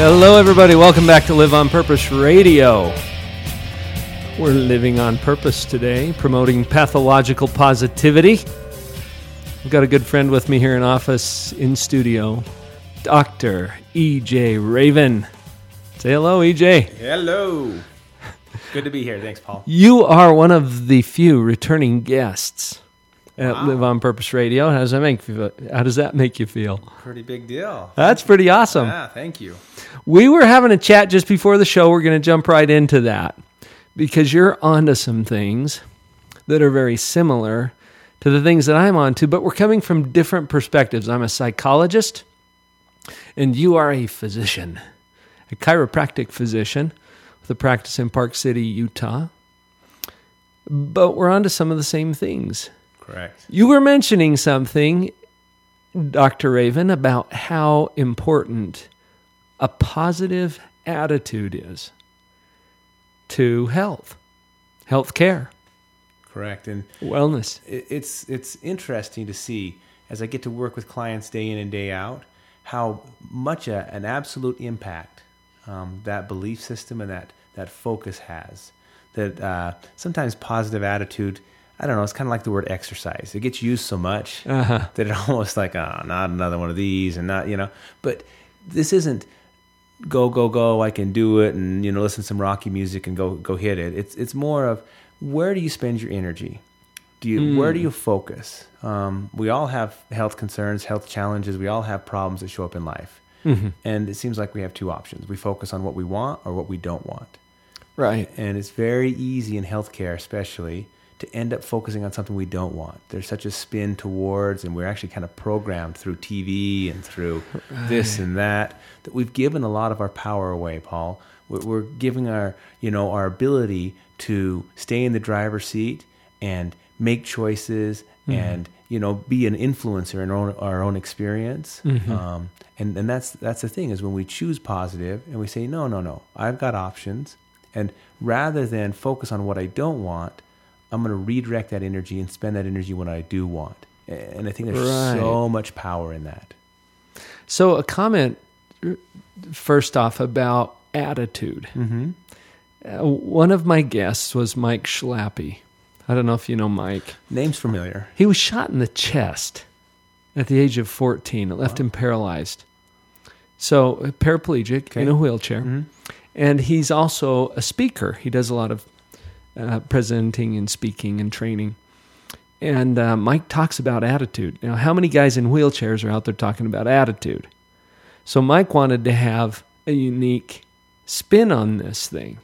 Hello, everybody. Welcome back to Live on Purpose Radio. We're living on purpose today, promoting pathological positivity. I've got a good friend with me here in office, in studio, Dr. EJ Raven. Say hello, EJ. Hello. Good to be here. Thanks, Paul. You are one of the few returning guests at wow. Live on Purpose Radio. How does that make you, how does that make you feel? Pretty big deal. That's pretty awesome. Yeah, thank you. We were having a chat just before the show. We're going to jump right into that because you're onto some things that are very similar to the things that I'm onto, but we're coming from different perspectives. I'm a psychologist and you are a physician, a chiropractic physician with a practice in Park City, Utah. But we're onto some of the same things. Correct. You were mentioning something, Dr. Raven, about how important a positive attitude is to health, health care. Correct. And wellness. It's it's interesting to see as I get to work with clients day in and day out how much a, an absolute impact um, that belief system and that that focus has. That uh, sometimes positive attitude I don't know. It's kind of like the word exercise. It gets used so much uh-huh. that it almost like, oh, not another one of these, and not you know. But this isn't go go go. I can do it, and you know, listen to some rocky music and go go hit it. It's it's more of where do you spend your energy? Do you mm. where do you focus? Um, we all have health concerns, health challenges. We all have problems that show up in life, mm-hmm. and it seems like we have two options: we focus on what we want or what we don't want. Right. And it's very easy in healthcare, especially to end up focusing on something we don't want. There's such a spin towards, and we're actually kind of programmed through TV and through right. this and that, that we've given a lot of our power away, Paul. We're giving our, you know, our ability to stay in the driver's seat and make choices mm-hmm. and, you know, be an influencer in our own, our own experience. Mm-hmm. Um, and, and that's, that's the thing is when we choose positive and we say, no, no, no, I've got options. And rather than focus on what I don't want, I'm going to redirect that energy and spend that energy when I do want. And I think there's right. so much power in that. So, a comment first off about attitude. Mm-hmm. Uh, one of my guests was Mike Schlappi. I don't know if you know Mike. Name's familiar. He was shot in the chest at the age of 14. It left wow. him paralyzed. So, paraplegic okay. in a wheelchair. Mm-hmm. And he's also a speaker. He does a lot of uh, presenting and speaking and training. And uh, Mike talks about attitude. Now, how many guys in wheelchairs are out there talking about attitude? So, Mike wanted to have a unique spin on this thing.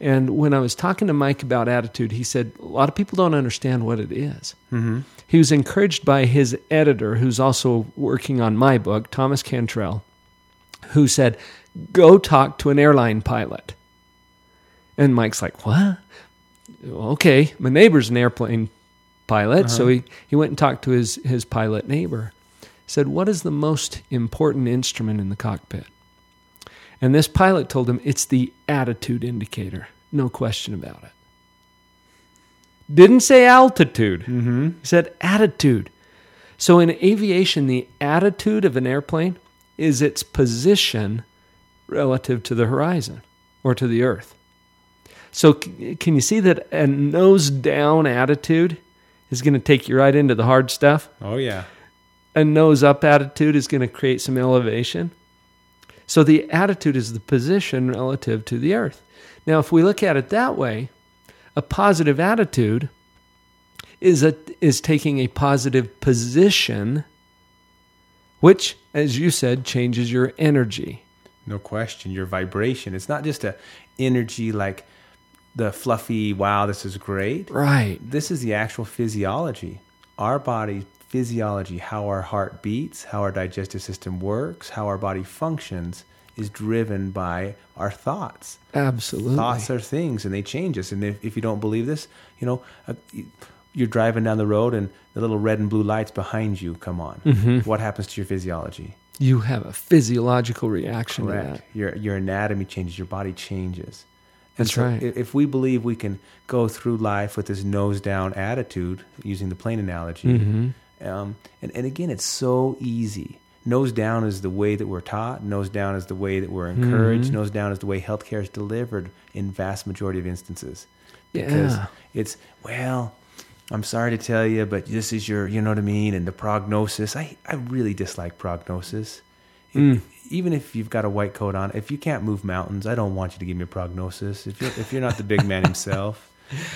And when I was talking to Mike about attitude, he said, A lot of people don't understand what it is. Mm-hmm. He was encouraged by his editor, who's also working on my book, Thomas Cantrell, who said, Go talk to an airline pilot. And Mike's like, What? Okay, my neighbor's an airplane pilot, uh-huh. so he, he went and talked to his, his pilot neighbor. Said, What is the most important instrument in the cockpit? And this pilot told him it's the attitude indicator. No question about it. Didn't say altitude. Mm-hmm. He said attitude. So in aviation, the attitude of an airplane is its position relative to the horizon or to the earth. So can you see that a nose down attitude is going to take you right into the hard stuff? Oh yeah. A nose up attitude is going to create some elevation. So the attitude is the position relative to the earth. Now, if we look at it that way, a positive attitude is a, is taking a positive position, which, as you said, changes your energy. No question, your vibration. It's not just a energy like the fluffy, wow, this is great. Right. This is the actual physiology. Our body physiology, how our heart beats, how our digestive system works, how our body functions, is driven by our thoughts. Absolutely. Thoughts are things, and they change us. And if, if you don't believe this, you know, uh, you're driving down the road, and the little red and blue lights behind you come on. Mm-hmm. What happens to your physiology? You have a physiological reaction to Correct. that. Your your anatomy changes. Your body changes. And That's so right. If we believe we can go through life with this nose down attitude, using the plane analogy, Mm-hmm. um, and, and again, it's so easy. Nose down is the way that we're taught. Nose down is the way that we're encouraged. Mhm. Nose down is the way healthcare is delivered in vast majority of instances. Because Yeah. it's well, I'm sorry to tell you, but this is your, you know what I mean, and the prognosis. I I really dislike prognosis. It- Mm. even if you've got a white coat on, if you can't move mountains, I don't want you to give me a prognosis. If you're if you're not the big man himself,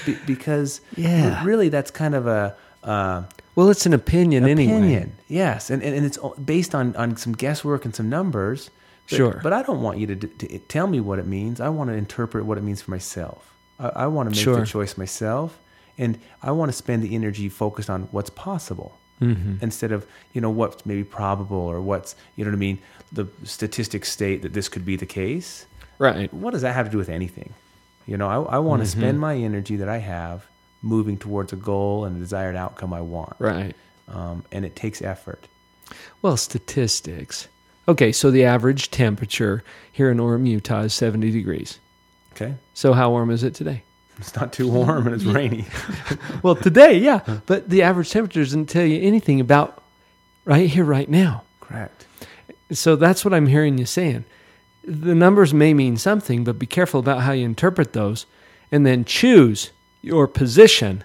Be, because Yeah. really that's kind of a. Uh, Well, it's an opinion, anyway. opinion. Yes, and, and and it's based on on some guesswork and some numbers. But, Sure. but I don't want you to, to tell me what it means. I want to interpret what it means for myself. I, I want to make Sure. the choice myself, and I want to spend the energy focused on what's possible Mm-hmm. instead of you know what's maybe probable or what's you know what I mean. The statistics state that this could be the case. Right. What does that have to do with anything? You know, I, I want to Mhm. spend my energy that I have moving towards a goal and a desired outcome I want Right. um, and it takes effort. Well, statistics. Okay, so the average temperature here in Orem, Utah is 70 degrees. Okay, So how warm is it today? It's not too warm and it's rainy. Well, today, yeah, but the average temperature doesn't tell you anything about right here, right now. Correct. So that's what I'm hearing you saying. The numbers may mean something, but be careful about how you interpret those and then choose your position,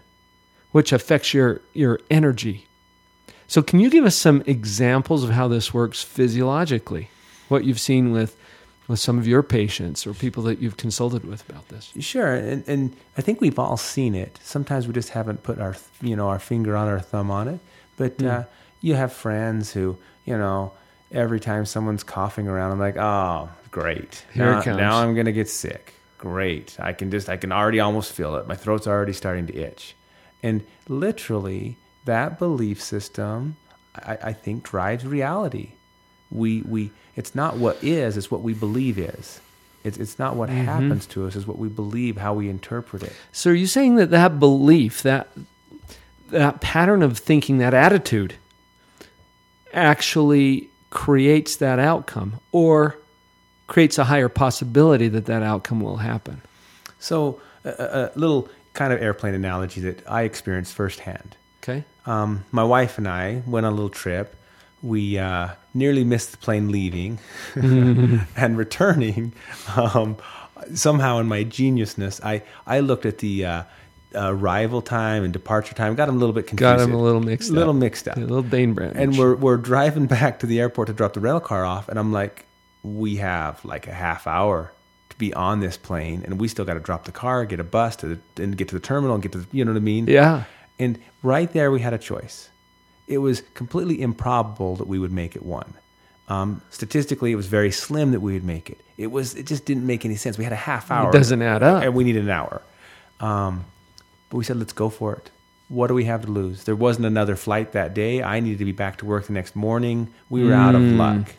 which affects your, your energy. So, can you give us some examples of how this works physiologically? What you've seen with, with some of your patients or people that you've consulted with about this? Sure, and, and I think we've all seen it. Sometimes we just haven't put our you know our finger on our thumb on it. But Mm. uh, you have friends who you know every time someone's coughing around, I'm like, oh, great. Here it now, comes. now I'm gonna get sick. Great. I can just I can already almost feel it. My throat's already starting to itch, and literally that belief system, I, I think, drives reality. We we it's not what is, it's what we believe is. It's it's not what Mm-hmm. happens to us, it's what we believe, how we interpret it. So, are you saying that that belief, that, that pattern of thinking, that attitude, actually creates that outcome or creates a higher possibility that that outcome will happen? So a, a a little kind of airplane analogy that I experienced firsthand. Okay. Um, my wife and I went on a little trip. We uh, nearly missed the plane leaving and returning. Um, somehow, in my geniusness, I, I looked at the uh, arrival time and departure time, got them a little bit confused. Got him a little mixed a little up. mixed up. A little Dane Brand. And we're we're driving back to the airport to drop the rental car off, and I'm like, we have like a half hour to be on this plane, and we still got to drop the car, get a bus to the, and get to the terminal, and get to the, you know what I mean? Yeah. And right there, we had a choice. It was completely improbable that we would make it one. Um, statistically, it was very slim that we would make it. It was. It just didn't make any sense. We had a half hour. It doesn't add up. and we needed an hour. Um, but we said, let's go for it. What do we have to lose? There wasn't another flight that day. I needed to be back to work the next morning. We were out of Mm. luck.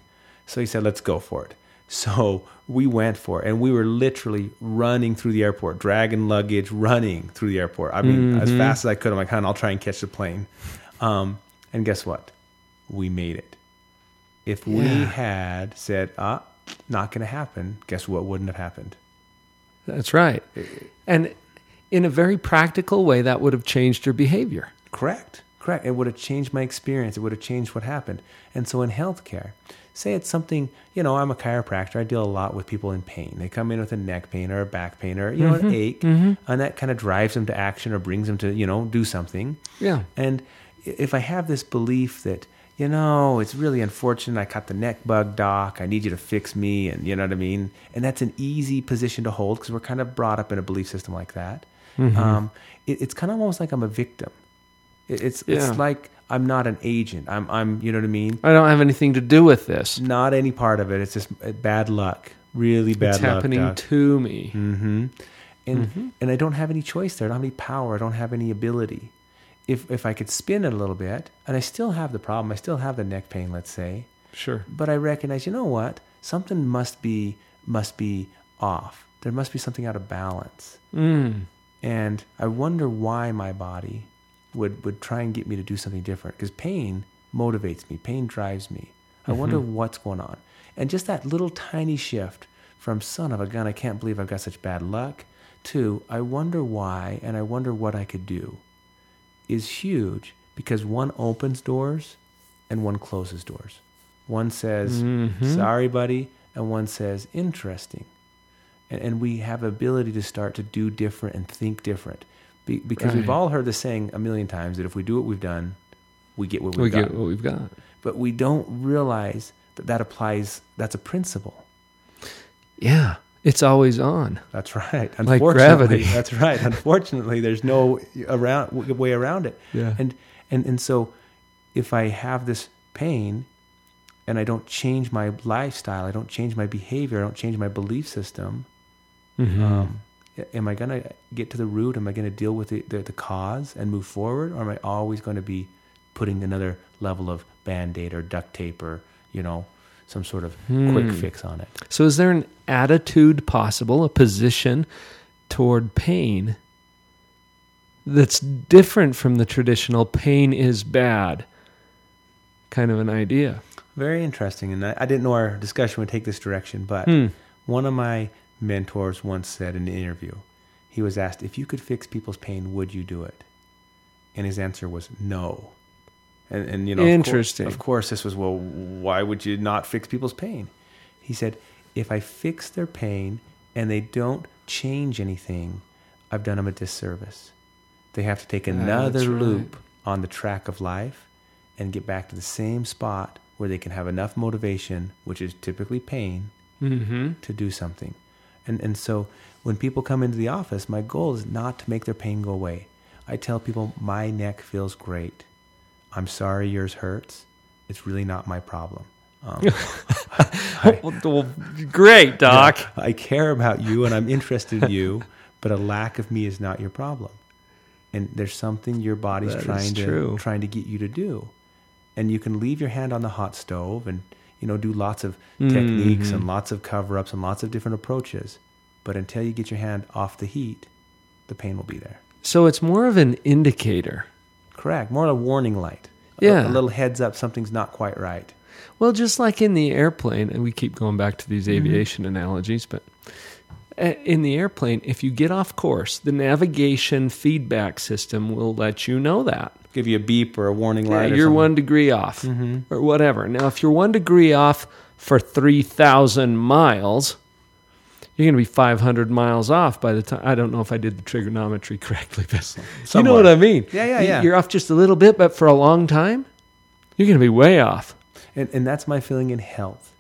So he said, let's go for it. So we went for it. And we were literally running through the airport, dragging luggage, running through the airport. I mean, as Mhm. fast as I could. I'm like, hon, I'll try and catch the plane. Um, and guess what? We made it. If we Yeah. had said, ah, not going to happen, guess what wouldn't have happened? That's right. And in a very practical way, that would have changed your behavior. Correct. Correct. It would have changed my experience. It would have changed what happened. And so in healthcare, say it's something, you know, I'm a chiropractor. I deal a lot with people in pain. They come in with a neck pain or a back pain or, you know, an ache. And that kind of drives them to action or brings them to, you know, do something. Yeah. And if I have this belief that, you know, it's really unfortunate I caught the neck bug, doc. I need you to fix me. And you know what I mean? And that's an easy position to hold because we're kind of brought up in a belief system like that. Mm-hmm. Um, it, it's kind of almost like I'm a victim. It, it's Yeah. it's like I'm not an agent. I'm I'm you know what I mean. I don't have anything to do with this. Not any part of it. It's just uh, bad luck. Really bad it's luck. happening to me. Mm-hmm. And Mhm. and I don't have any choice there. I don't have any power. I don't have any ability. If if I could spin it a little bit, and I still have the problem, I still have the neck pain, let's say, Sure. but I recognize, you know what? something must be must be off. There must be something out of balance. Mm. And I wonder why my body would, would try and get me to do something different. Because pain motivates me, pain drives me. I Mm-hmm. wonder what's going on. And just that little tiny shift from son of a gun, I can't believe I've got such bad luck, to I wonder why and I wonder what I could do is huge because one opens doors and one closes doors. One says, Mhm. sorry, buddy, and one says, interesting. And, and we have ability to start to do different and think different. Be, because we've all heard the saying a million times that if we do what we've done, we get what We we've got. get what we've got. But we don't realize that that applies, that's a principle. Yeah. It's always on. That's right. Like gravity. That's right. Unfortunately, there's no around way around it. Yeah. And and and so, if I have this pain, and I don't change my lifestyle, I don't change my behavior, I don't change my belief system, Mhm. um, am I gonna get to the root? Am I gonna deal with the, the the cause and move forward, or am I always going to be putting another level of band aid or duct tape or you know some sort of quick Hmm. fix on it? So, is there an attitude possible, a position toward pain that's different from the traditional pain is bad kind of an idea? Very interesting, and I, I didn't know our discussion would take this direction, but Hmm. one of my mentors once said in an interview, he was asked if you could fix people's pain, would you do it? And his answer was no. And, and you know, of cour- Interesting. Of course, this was well, why would you not fix people's pain? He said, if I fix their pain and they don't change anything, I've done them a disservice. They have to take another that's right. loop on the track of life and get back to the same spot where they can have enough motivation, which is typically pain, Mm-hmm. to do something. And and so when people come into the office, my goal is not to make their pain go away. I tell people my neck feels great. I'm sorry yours hurts. It's really not my problem. Um, well, great, Doc. I care about you and I'm interested in you, but a lack of me is not your problem. And there's something your body's That trying to true. trying to get you to do. And you can leave your hand on the hot stove and you know do lots of techniques Mhm. and lots of cover-ups and lots of different approaches, but until you get your hand off the heat, the pain will be there. So, it's more of an indicator. Correct. More of a warning light. A- Yeah. A, little heads up something's not quite right. Well, just like in the airplane, and we keep going back to these Mm-hmm. aviation analogies, but uh, in the airplane, if you get off course, the navigation feedback system will let you know that. Give you a beep or a warning light. or you're one degree off, Mhm. or whatever. Now, if you're one degree off for 3,000 miles, you're going to be 500 miles off by the time. I don't know if I did the trigonometry correctly, but you know what I mean. Yeah, yeah, yeah. You're off just a little bit, but for a long time, you're going to be way off. And, and that's my feeling in health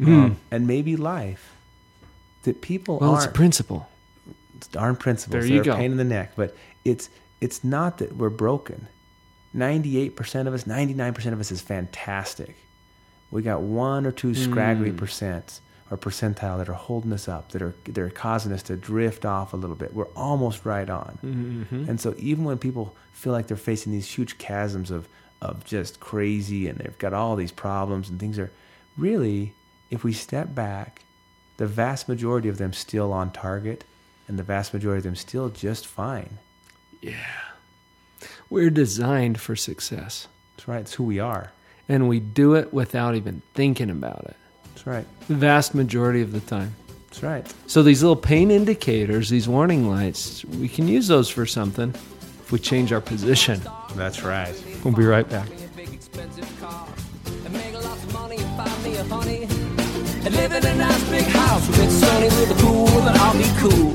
Mm. um, and maybe life. That people Well, it's a principle. It's darn principles. There you go. a pain in the neck. But it's it's not that we're broken. Ninety eight percent of us, ninety nine percent of us is fantastic. We got one or two scraggly Mm. percents or percentile that are holding us up, that are they're causing us to drift off a little bit. We're almost right on. Mm-hmm. And so even when people feel like they're facing these huge chasms of, of just crazy and they've got all these problems and things are really, if we step back, the vast majority of them still on target and the vast majority of them still just fine. Yeah. We're designed for success, That's right. It's who we are. and we do it without even thinking about it. That's right. The vast majority of the time. That's right. So these little pain indicators, these warning lights, we can use those for something if we change our position. That's right. We'll be right back. a big expensive car and make lots of money and find me a honey and live in a nice big house with it's sunny with a pool and I'll be cool.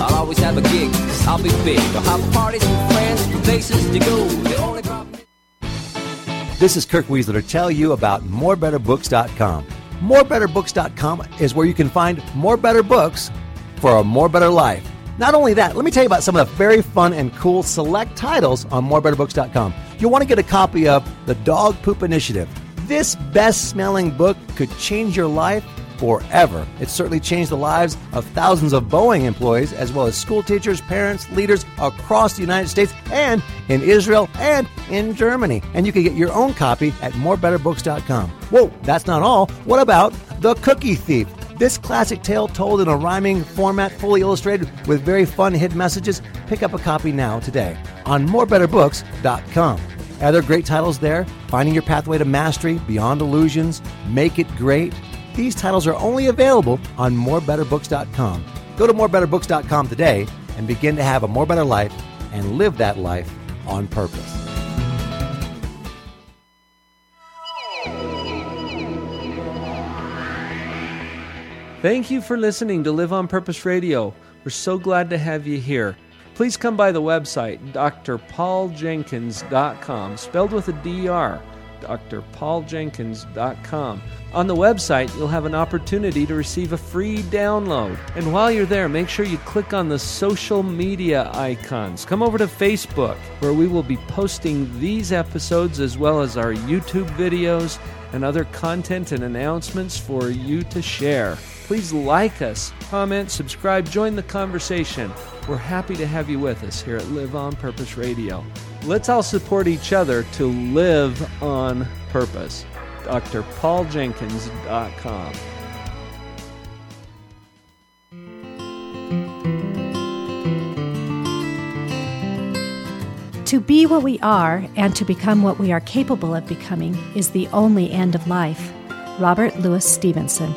I'll always have a gig, i I'll be big. I'll have parties with friends places to go. The only problem is This is Kirk Weisler to tell you about morebetterbooks.com. Morebetterbooks.com is where you can find more better books for a more better life. Not only that, let me tell you about some of the very fun and cool select titles on morebetterbooks.com. You'll want to get a copy of The Dog Poop Initiative. This best smelling book could change your life forever. It's certainly changed the lives of thousands of Boeing employees, as well as school teachers, parents, leaders across the United States and in Israel and in Germany. And you can get your own copy at morebetterbooks.com. Whoa, that's not all. What about The Cookie Thief? This classic tale told in a rhyming format, fully illustrated with very fun hidden messages. Pick up a copy now today on morebetterbooks.com. Other great titles there Finding Your Pathway to Mastery, Beyond Illusions, Make It Great. These titles are only available on morebetterbooks.com. Go to morebetterbooks.com today and begin to have a more better life and live that life on purpose. Thank you for listening to Live on Purpose Radio. We're so glad to have you here. Please come by the website, drpauljenkins.com, spelled with a DR, drpauljenkins.com. On the website, you'll have an opportunity to receive a free download. And while you're there, make sure you click on the social media icons. Come over to Facebook, where we will be posting these episodes as well as our YouTube videos and other content and announcements for you to share. Please like us, comment, subscribe, join the conversation. We're happy to have you with us here at Live on Purpose Radio. Let's all support each other to live on purpose. drpauljenkins.com. To be what we are and to become what we are capable of becoming is the only end of life. Robert Louis Stevenson.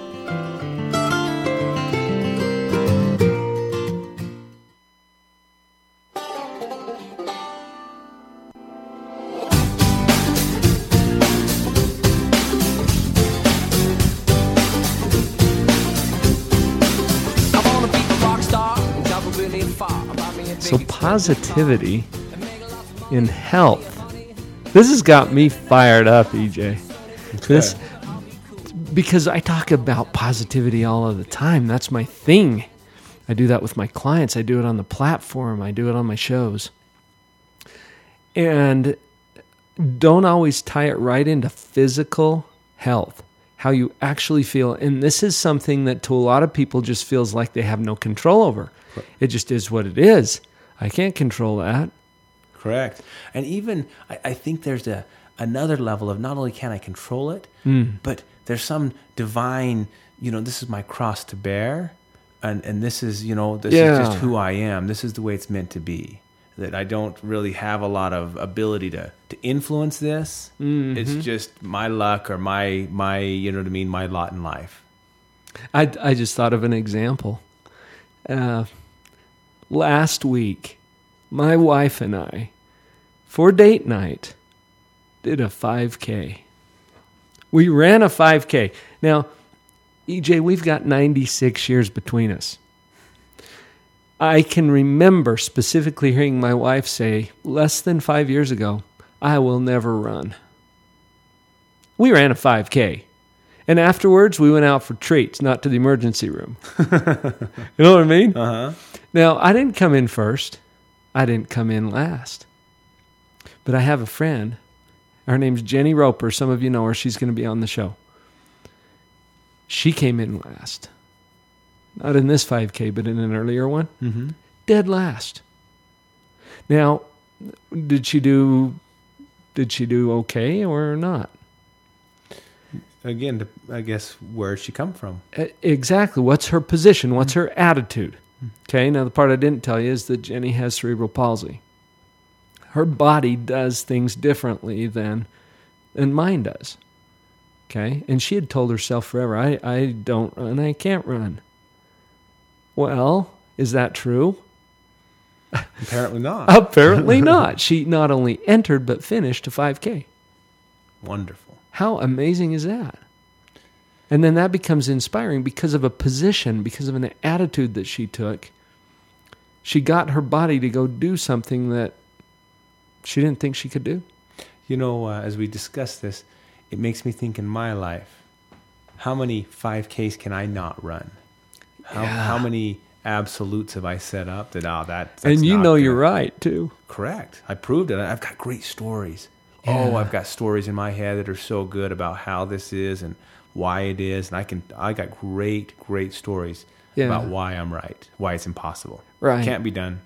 Positivity in health. This has got me fired up, EJ. This because I talk about positivity all of the time. That's my thing. I do that with my clients. I do it on the platform. I do it on my shows. And don't always tie it right into physical health, how you actually feel. And this is something that to a lot of people just feels like they have no control over. It just is what it is. I can't control that. Correct. And even I, I think there's a another level of not only can I control it, Hmm. but there's some divine, you know, this is my cross to bear, and and this is you know this Yeah. is just who I am. This is the way it's meant to be. That I don't really have a lot of ability to to influence this. Mm-hmm. It's just my luck or my my you know what I mean, my lot in life. I, I just thought of an example. Uh, last week, my wife and I, for date night, did a 5K. We ran a 5K. Now, EJ, we've got 96 years between us. I can remember specifically hearing my wife say less than five years ago, I will never run. We ran a 5K. And afterwards, we went out for treats, not to the emergency room. you know what I mean? Uh huh. Now, I didn't come in first. I didn't come in last. But I have a friend. Her name's Jenny Roper. Some of you know her. She's going to be on the show. She came in last. Not in this 5K, but in an earlier one. Mm-hmm. Dead last. Now, did she do did she do okay or not? Again, I guess where'd she come from? Exactly. What's her position? What's hmm. her attitude? Hmm. Okay. Now, the part I didn't tell you is that Jenny has cerebral palsy. Her body does things differently than, than mine does. Okay. And she had told herself forever, I, I don't run, I can't run. Well, is that true? Apparently not. Apparently not. She not only entered, but finished a 5K. Wonderful. How amazing is that? And then that becomes inspiring because of a position, because of an attitude that she took. She got her body to go do something that she didn't think she could do. You know, uh, as we discuss this, it makes me think in my life, how many 5Ks can I not run? How, Yeah. how many absolutes have I set up that, oh, that, that's and you know gonna- you're right, too. Correct. I proved it. I've got great stories. Oh, yeah. Oh, I've got stories in my head that are so good about how this is and why it is, and I can I got great great stories Yeah. about why I'm right, why it's impossible. Right. It can't be done.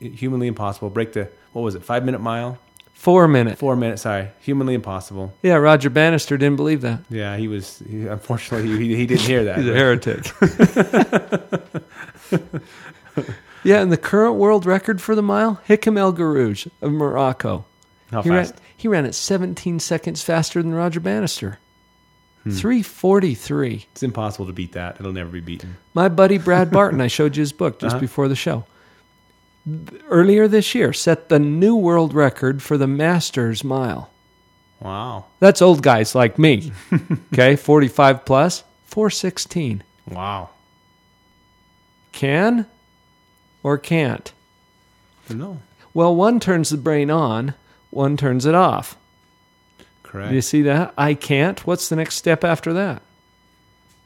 Humanly impossible. Break the what was it? Five minute mile. Four minute. Four minutes. Sorry, humanly impossible. Yeah, Roger Bannister didn't believe that. Yeah, he was. He, unfortunately, he, he didn't hear that. He's a heretic. yeah, and the current world record for the mile, Hicham El Guerrouj of Morocco. How he ran, he ran it 17 seconds faster than Roger Bannister. Hmm. 343. It's impossible to beat that. It'll never be beaten. My buddy Brad Barton, I showed you his book just Uh-huh. before the show. Earlier this year, set the new world record for the Masters mile. Wow. That's old guys like me. okay, 45 plus, 416. Wow. Can or can't? No. Well, one turns the brain on, one turns it off. Correct. Do you see that? I can't. What's the next step after that?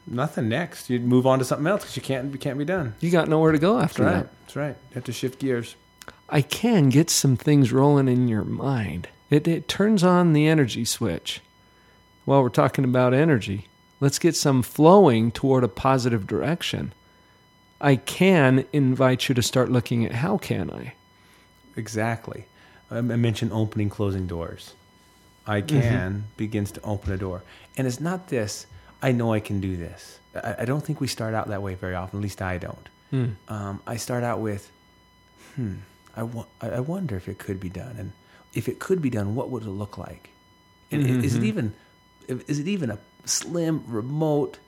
Nothing next. You'd move on to something else because you can't. You can't be done. You got nowhere to go after That's right. that. That's right. You have to shift gears. I can get some things rolling in your mind. It, it turns on the energy switch. While we're talking about energy, let's get some flowing toward a positive direction. I can invite you to start looking at how can I? Exactly. I mentioned opening, closing doors. I can begins to open a door, and it's not this. I know I can do this. I, I don't think we start out that way very often. At least I don't. Um, I start out with, hmm. I, wa- I wonder if it could be done, and if it could be done, what would it look like? And i- is it even is it even a slim, remote,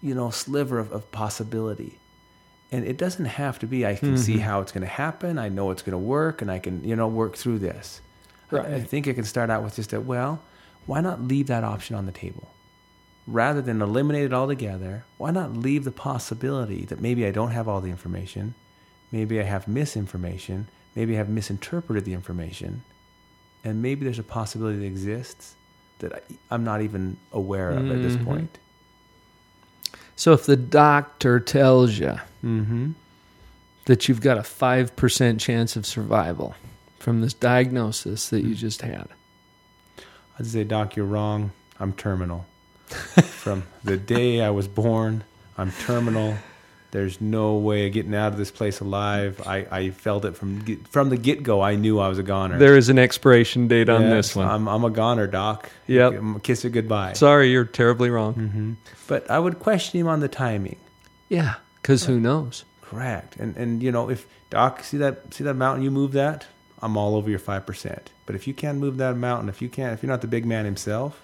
you know, sliver of, of possibility? And it doesn't have to be. I can see how it's going to happen. I know it's going to work, and I can you know work through this. I- I think it can start out with just a well. Why not leave that option on the table? rather than eliminate it altogether, why not leave the possibility that maybe I don't have all the information, maybe I have misinformation, maybe I have misinterpreted the information, and maybe there's a possibility that exists that I, I'm not even aware of at this Mhm. point. So if the doctor tells you Mm-hmm. that you've got a 5% chance of survival from this diagnosis that you just had, I'd say, Doc, you're wrong. I'm terminal. From the day I was born, I'm terminal. There's no way of getting out of this place alive. I, I felt it from from the get go. I knew I was a goner. there is an expiration date on Yes, this one. I'm, I'm a goner, Doc. Yep. Kiss it goodbye. Sorry, you're terribly wrong. hmm But I would question him on the timing. Yeah, because who knows? Correct. And and you know, if Doc see that see that mountain, you move that, I'm all over your five percent. But if you can't move that mountain, if you can't, if you're not the big man himself,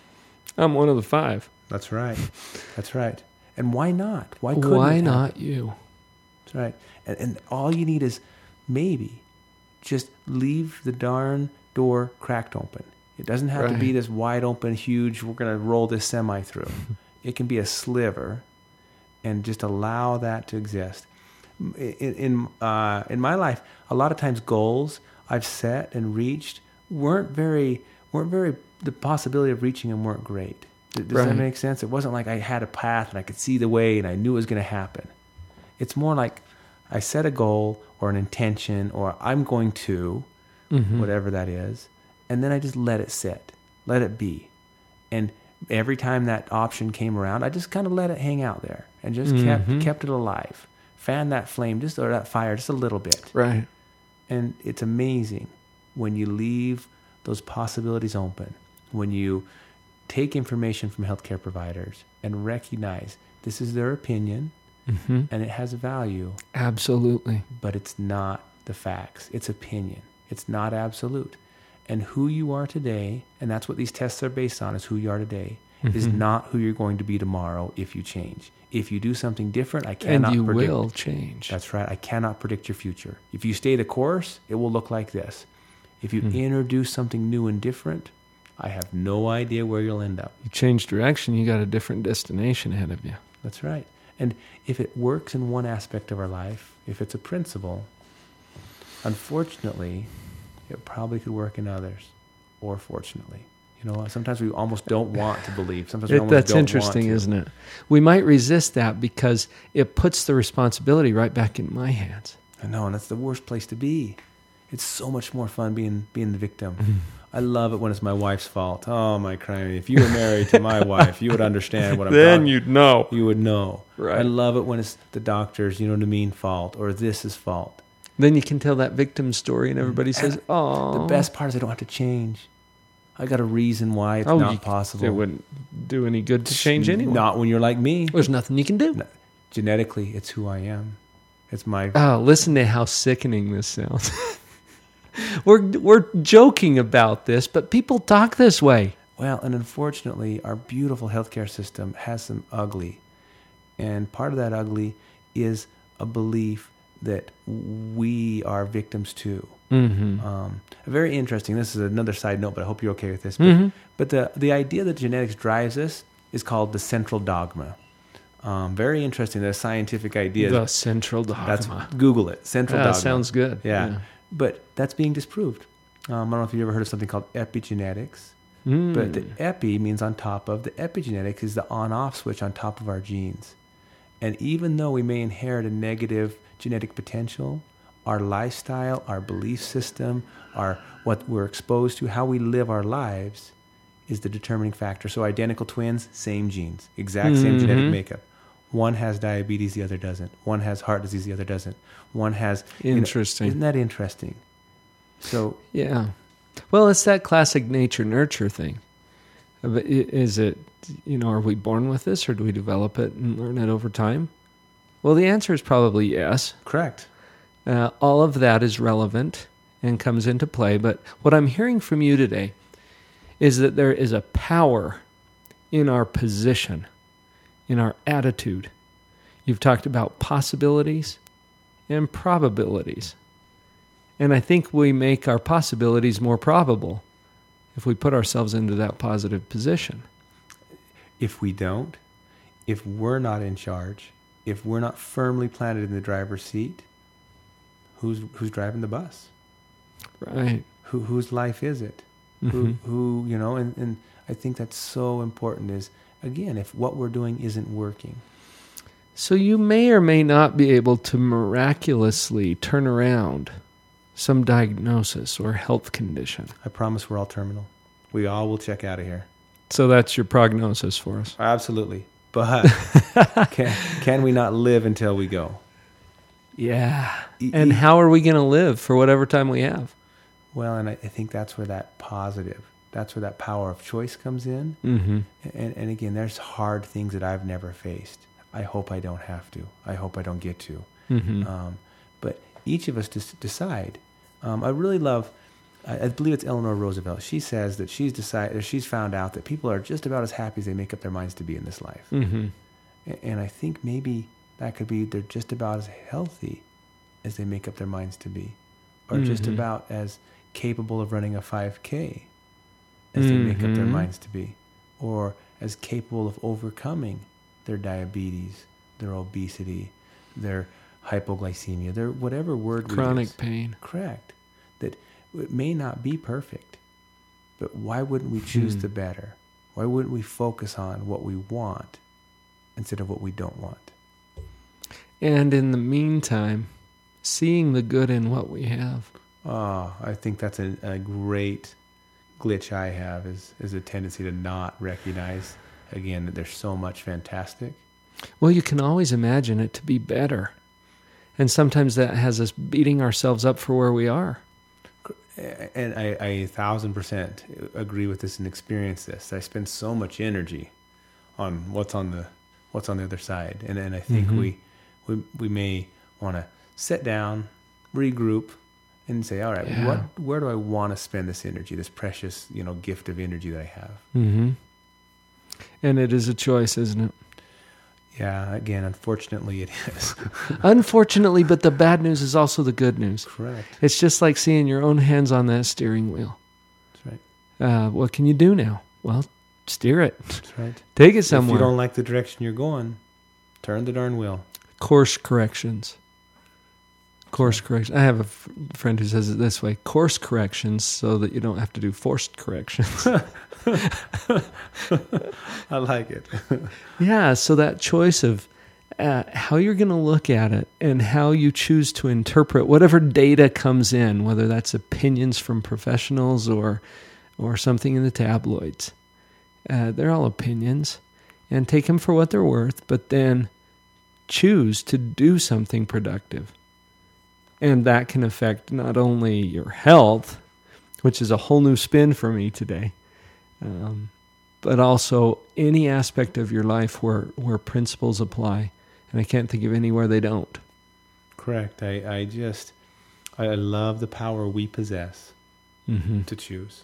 I'm one of the five. that's right. That's right. And why not? Why couldn't Why not happen? you? That's right. And, and all you need is maybe just leave the darn door cracked open. It doesn't have to be this wide open, huge, we're going to roll this semi through. it can be a sliver and just allow that to exist. In, in, uh, in my life, a lot of times goals I've set and reached weren't very, weren't very, the possibility of reaching them weren't great. Does Right. that make sense? It wasn't like I had a path and I could see the way and I knew it was going to happen. It's more like I set a goal or an intention or I'm going to, Mm-hmm. whatever that is, and then I just let it sit, let it be. And every time that option came around, I just kind of let it hang out there and just Mhm. kept kept it alive. Fan that flame just or that fire just a little bit. Right. And it's amazing when you leave those possibilities open, when you take information from healthcare providers and recognize this is their opinion hmm and it has value, Absolutely. but it's not the facts. It's opinion. It's not absolute. And who you are today, and that's what these tests are based on, is who you are today, is Mhm. not who you're going to be tomorrow if you change. If you do something different, I cannot And you predict. will change. That's right. I cannot predict your future. If you stay the course, it will look like this. If you Hmm. introduce something new and different, I have no idea where you'll end up. You change direction, you got a different destination ahead of you. That's right. And if it works in one aspect of our life, if it's a principle, unfortunately, it probably could work in others, or fortunately. You know, sometimes we almost don't want to believe. Sometimes we It, almost that's don't interesting, want to. That's interesting, isn't it? We might resist that because it puts the responsibility right back in my hands. I know, and that's the worst place to be. It's so much more fun being being the victim. Mm-hmm. I love it when it's my wife's fault. Oh my crying! If you were married to my wife, you would understand what I'm. then talking- you'd know. you would know. Right. I love it when it's the doctor's, you know what I mean, fault or this is fault. Then you can tell that victim story, and everybody says, "Oh, The best part is I don't have to change. I got a reason why it's Oh, not you- possible. It wouldn't do any good to change anyway. Not when you're like me. There's nothing you can do. No. Genetically, it's who I am. It's my Oh, listen to how sickening this sounds. we're we're joking about this, but people talk this way. Well, and unfortunately, our beautiful healthcare system has some ugly. And part of that ugly is a belief that we are victims too. Mm-hmm. Um, very interesting. This is another side note, but I hope you're okay with this. But, Mhm. but the, the idea that genetics drives us is called the central dogma. Um, very interesting. The scientific idea. The central dogma. That's Google it. Central Yeah, dogma. That sounds good. Yeah. But that's being disproved. Um, I don't know if you've ever heard of something called epigenetics. Mm. But the epi means on top of. The epigenetics is the on off switch on top of our genes. And even though we may inherit a negative genetic potential, our lifestyle, our belief system, our what we're exposed to, how we live our lives is the determining factor. So identical twins, same genes, exact same genetic Mhm. makeup. One has diabetes, the other doesn't. One has heart disease, the other doesn't. One has you know, Interesting. isn't that interesting? So Yeah. Well, it's that classic nature nurture thing. Is it, you know, are we born with this or do we develop it and learn it over time? Well, the answer is probably yes. correct. Uh, all of that is relevant and comes into play. But what I'm hearing from you today is that there is a power in our position, in our attitude. You've talked about possibilities and probabilities. And I think we make our possibilities more probable if we put ourselves into that positive position. if we don't, if we're not in charge, if we're not firmly planted in the driver's seat, who's who's driving the bus? Right. Who whose life is it? Mhm. Who who you know? And and I think that's so important. Is again, if what we're doing isn't working, So you may or may not be able to miraculously turn around some diagnosis or health condition. I promise we're all terminal. We all will check out of here. So that's your prognosis for us. Absolutely. But can can we not live until we go? Yeah. E- And how are we going to live for whatever time we have? Well, and I, I think that's where that positive, that's where that power of choice comes in. Mm-hmm. And, and again, there's hard things that I've never faced. I hope I don't have to. I hope I don't get to. Mm-hmm. Um, but each of us just decide. Um, I really love. I, I believe it's Eleanor Roosevelt. She says that she's decided. Or she's found out that people are just about as happy as they make up their minds to be in this life. mm-hmm. A- And I think maybe that could be they're just about as healthy as they make up their minds to be, or just Mhm. about as capable of running a 5K as they make up their Mhm. minds to be, or as capable of overcoming their diabetes, their obesity, their hypoglycemia, their whatever word we Chronic pain. Correct. That it may not be perfect, but why wouldn't we choose Hmm. the better? Why wouldn't we focus on what we want instead of what we don't want? And in the meantime, seeing the good in what we have. Oh, I think that's a, a great glitch I have is is a tendency to not recognize again that there's so much fantastic. Well, you can always imagine it to be better. And sometimes that has us beating ourselves up for where we are. And I, I a thousand percent agree with this and experience this. I spend so much energy on what's on the what's on the other side, and and I think Mhm. we we we may want to sit down, regroup, and say, all right, Yeah. what where do I want to spend this energy, this precious you know gift of energy that I have? Mm-hmm. And it is a choice, isn't it? Yeah, again, unfortunately, it is Unfortunately, but the bad news is also the good news. correct. It's just like seeing your own hands on that steering wheel. That's right. Uh, what can you do now? Well, steer it, That's right. take it somewhere. If you don't like the direction you're going, turn the darn wheel. Course corrections. Course correction. I have a f- friend who says it this way: course corrections, so that you don't have to do forced corrections. I like it. yeah. So that choice of uh, how you're going to look at it and how you choose to interpret whatever data comes in, whether that's opinions from professionals or or something in the tabloids. Uh, they're all opinions, and take them for what they're worth, but then choose to do something productive. And that can affect not only your health, which is a whole new spin for me today, um, but also any aspect of your life where, where principles apply. And I can't think of anywhere they don't. Correct. I, I just, I love the power we possess Mm-hmm. to choose.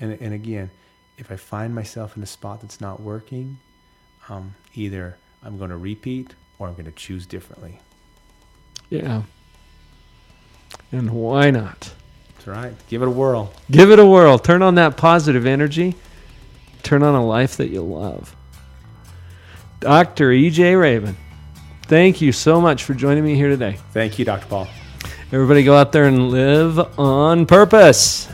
And, and again, if I find myself in a spot that's not working, um, either I'm going to repeat or I'm going to choose differently. Yeah. And why not? That's right. Give it a whirl. Give it a whirl. Turn on that positive energy. Turn on a life that you love. Dr. EJ Raven, thank you so much for joining me here today. Thank you, Dr. Paul. Everybody go out there and live on purpose.